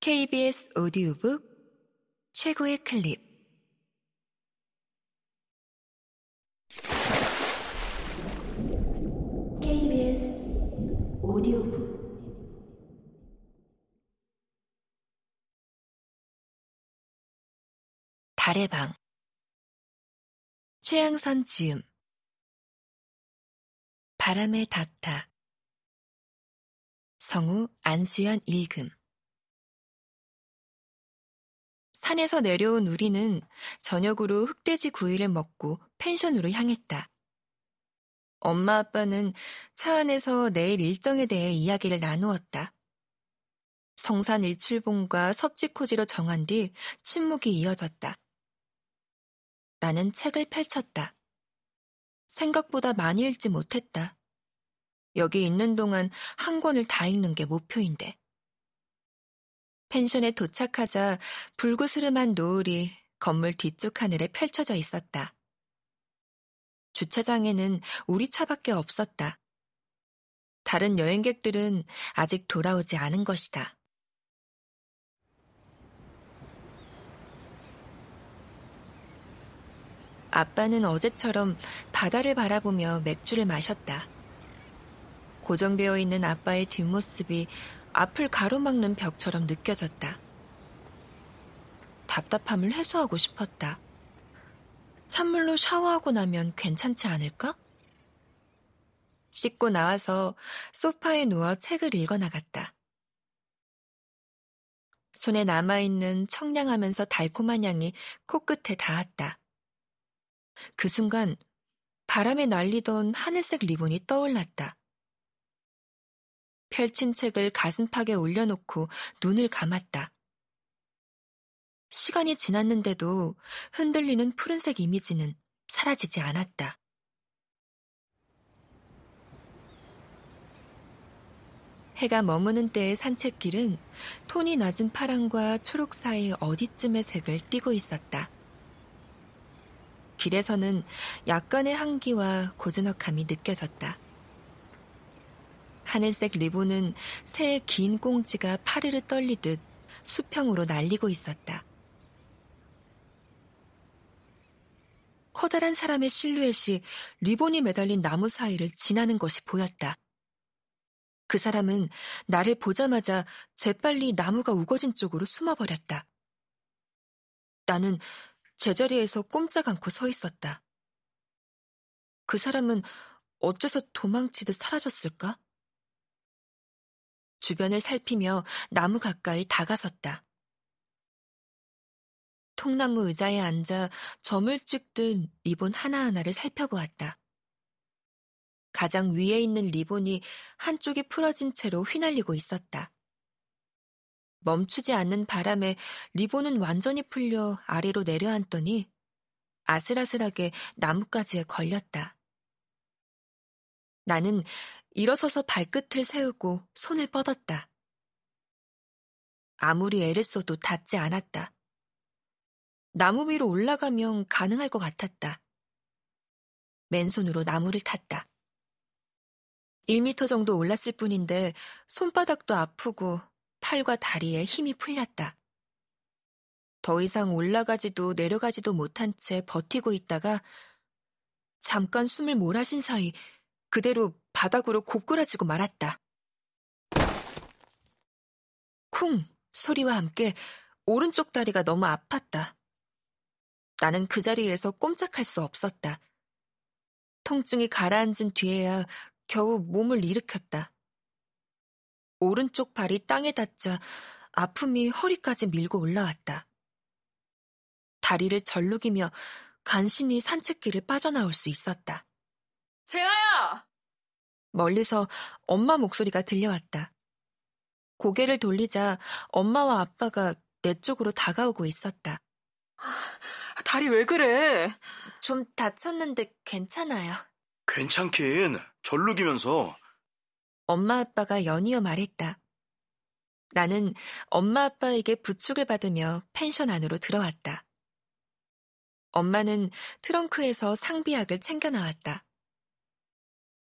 KBS 오디오북 최고의 클립. KBS 오디오북. 달의 방. 최양선 지음. 바람에 닿다. 성우 안수연 읽음 산에서 내려온 우리는 저녁으로 흑돼지 구이를 먹고 펜션으로 향했다. 엄마 아빠는 차 안에서 내일 일정에 대해 이야기를 나누었다. 성산 일출봉과 섭지코지로 정한 뒤 침묵이 이어졌다. 나는 책을 펼쳤다. 생각보다 많이 읽지 못했다. 여기 있는 동안 한 권을 다 읽는 게 목표인데. 펜션에 도착하자 불구스름한 노을이 건물 뒤쪽 하늘에 펼쳐져 있었다. 주차장에는 우리 차밖에 없었다. 다른 여행객들은 아직 돌아오지 않은 것이다. 아빠는 어제처럼 바다를 바라보며 맥주를 마셨다. 고정되어 있는 아빠의 뒷모습이 앞을 가로막는 벽처럼 느껴졌다. 답답함을 해소하고 싶었다. 찬물로 샤워하고 나면 괜찮지 않을까? 씻고 나와서 소파에 누워 책을 읽어 나갔다. 손에 남아있는 청량하면서 달콤한 향이 코끝에 닿았다. 그 순간 바람에 날리던 하늘색 리본이 떠올랐다. 펼친 책을 가슴팍에 올려놓고 눈을 감았다. 시간이 지났는데도 흔들리는 푸른색 이미지는 사라지지 않았다. 해가 머무는 때의 산책길은 톤이 낮은 파랑과 초록 사이 어디쯤의 색을 띠고 있었다. 길에서는 약간의 향기와 고즈넉함이 느껴졌다. 하늘색 리본은 새의 긴 꽁지가 파르르 떨리듯 수평으로 날리고 있었다. 커다란 사람의 실루엣이 리본이 매달린 나무 사이를 지나는 것이 보였다. 그 사람은 나를 보자마자 재빨리 나무가 우거진 쪽으로 숨어버렸다. 나는 제자리에서 꼼짝 않고 서 있었다. 그 사람은 어째서 도망치듯 사라졌을까? 주변을 살피며 나무 가까이 다가섰다. 통나무 의자에 앉아 점을 찍듯 리본 하나하나를 살펴보았다. 가장 위에 있는 리본이 한쪽이 풀어진 채로 휘날리고 있었다. 멈추지 않는 바람에 리본은 완전히 풀려 아래로 내려앉더니 아슬아슬하게 나뭇가지에 걸렸다. 나는 일어서서 발끝을 세우고 손을 뻗었다. 아무리 애를 써도 닿지 않았다. 나무 위로 올라가면 가능할 것 같았다. 맨손으로 나무를 탔다. 1미터 정도 올랐을 뿐인데 손바닥도 아프고 팔과 다리에 힘이 풀렸다. 더 이상 올라가지도 내려가지도 못한 채 버티고 있다가 잠깐 숨을 몰아쉰 사이 그대로 바닥으로 고꾸라지고 말았다. 쿵 소리와 함께 오른쪽 다리가 너무 아팠다. 나는 그 자리에서 꼼짝할 수 없었다. 통증이 가라앉은 뒤에야 겨우 몸을 일으켰다. 오른쪽 발이 땅에 닿자 아픔이 허리까지 밀고 올라왔다. 다리를 절룩이며 간신히 산책길을 빠져나올 수 있었다. 재아야! 멀리서 엄마 목소리가 들려왔다. 고개를 돌리자 엄마와 아빠가 내 쪽으로 다가오고 있었다. 다리 왜 그래? 좀 다쳤는데 괜찮아요. 괜찮긴 절룩이면서 엄마 아빠가 연이어 말했다. 나는 엄마 아빠에게 부축을 받으며 펜션 안으로 들어왔다. 엄마는 트렁크에서 상비약을 챙겨 나왔다.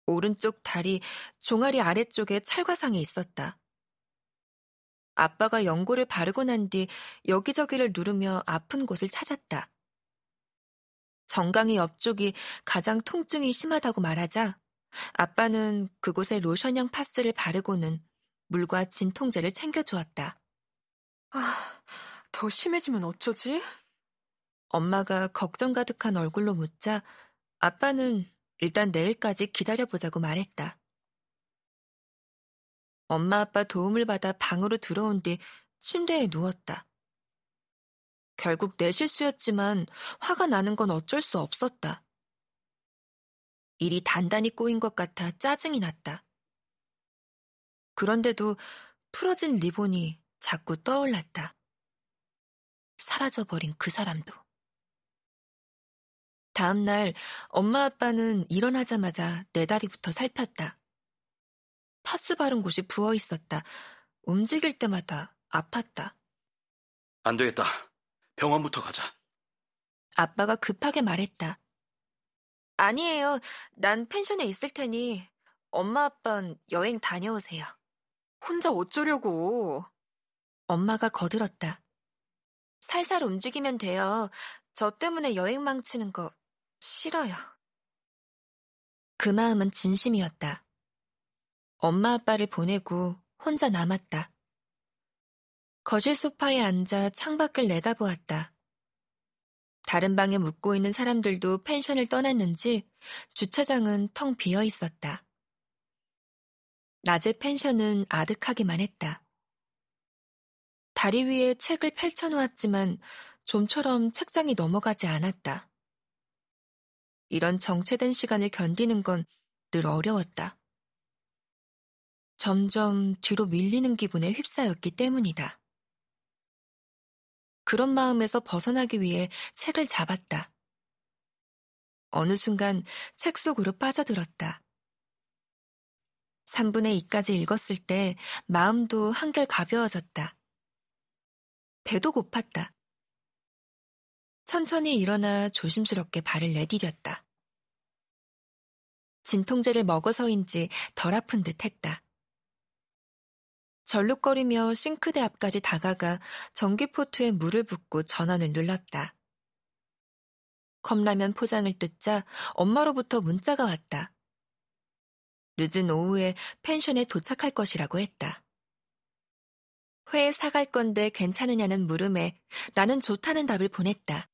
오른쪽 다리 종아리 아래쪽에 찰과상에 있었다. 아빠가 연고를 바르고 난 뒤 여기저기를 누르며 아픈 곳을 찾았다. 정강이 옆쪽이 가장 통증이 심하다고 말하자 아빠는 그곳에 로션형 파스를 바르고는 물과 진통제를 챙겨주었다. 아, 더 심해지면 어쩌지? 엄마가 걱정 가득한 얼굴로 묻자 아빠는 일단 내일까지 기다려보자고 말했다. 엄마 아빠 도움을 받아 방으로 들어온 뒤 침대에 누웠다. 결국 내 실수였지만 화가 나는 건 어쩔 수 없었다. 일이 단단히 꼬인 것 같아 짜증이 났다. 그런데도 풀어진 리본이 자꾸 떠올랐다. 사라져버린 그 사람도. 다음날 엄마 아빠는 일어나자마자 내 다리부터 살폈다. 파스 바른 곳이 부어 있었다. 움직일 때마다 아팠다. 안 되겠다. 병원부터 가자. 아빠가 급하게 말했다. 아니에요. 난 펜션에 있을 테니 엄마 아빠는 여행 다녀오세요. 혼자 어쩌려고. 엄마가 거들었다. 살살 움직이면 돼요. 저 때문에 여행 망치는 거 싫어요. 그 마음은 진심이었다. 엄마 아빠를 보내고 혼자 남았다. 거실 소파에 앉아 창밖을 내다보았다. 다른 방에 묵고 있는 사람들도 펜션을 떠났는지 주차장은 텅 비어 있었다. 낮에 펜션은 아득하기만 했다. 다리 위에 책을 펼쳐놓았지만 좀처럼 책장이 넘어가지 않았다. 이런 정체된 시간을 견디는 건 늘 어려웠다. 점점 뒤로 밀리는 기분에 휩싸였기 때문이다. 그런 마음에서 벗어나기 위해 책을 잡았다. 어느 순간 책 속으로 빠져들었다. 3분의 2까지 읽었을 때 마음도 한결 가벼워졌다. 배도 고팠다. 천천히 일어나 조심스럽게 발을 내디뎠다. 진통제를 먹어서인지 덜 아픈 듯 했다. 절룩거리며 싱크대 앞까지 다가가 전기포트에 물을 붓고 전원을 눌렀다. 컵라면 포장을 뜯자 엄마로부터 문자가 왔다. 늦은 오후에 펜션에 도착할 것이라고 했다. 회 사갈 건데 괜찮으냐는 물음에 나는 좋다는 답을 보냈다.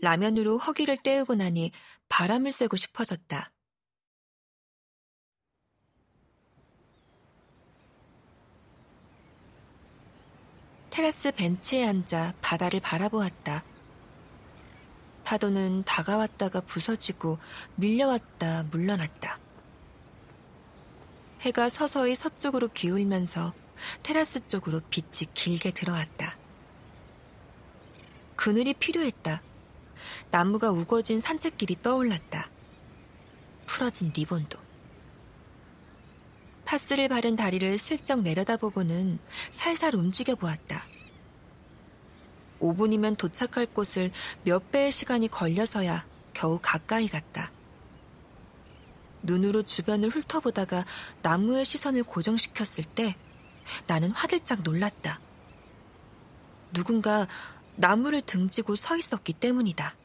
라면으로 허기를 때우고 나니 바람을 쐬고 싶어졌다. 테라스 벤치에 앉아 바다를 바라보았다. 파도는 다가왔다가 부서지고 밀려왔다 물러났다. 해가 서서히 서쪽으로 기울면서 테라스 쪽으로 빛이 길게 들어왔다. 그늘이 필요했다. 나무가 우거진 산책길이 떠올랐다. 풀어진 리본도. 파스를 바른 다리를 슬쩍 내려다보고는 살살 움직여 보았다. 5분이면 도착할 곳을 몇 배의 시간이 걸려서야 겨우 가까이 갔다. 눈으로 주변을 훑어보다가 나무의 시선을 고정시켰을 때 나는 화들짝 놀랐다. 누군가 나무를 등지고 서 있었기 때문이다.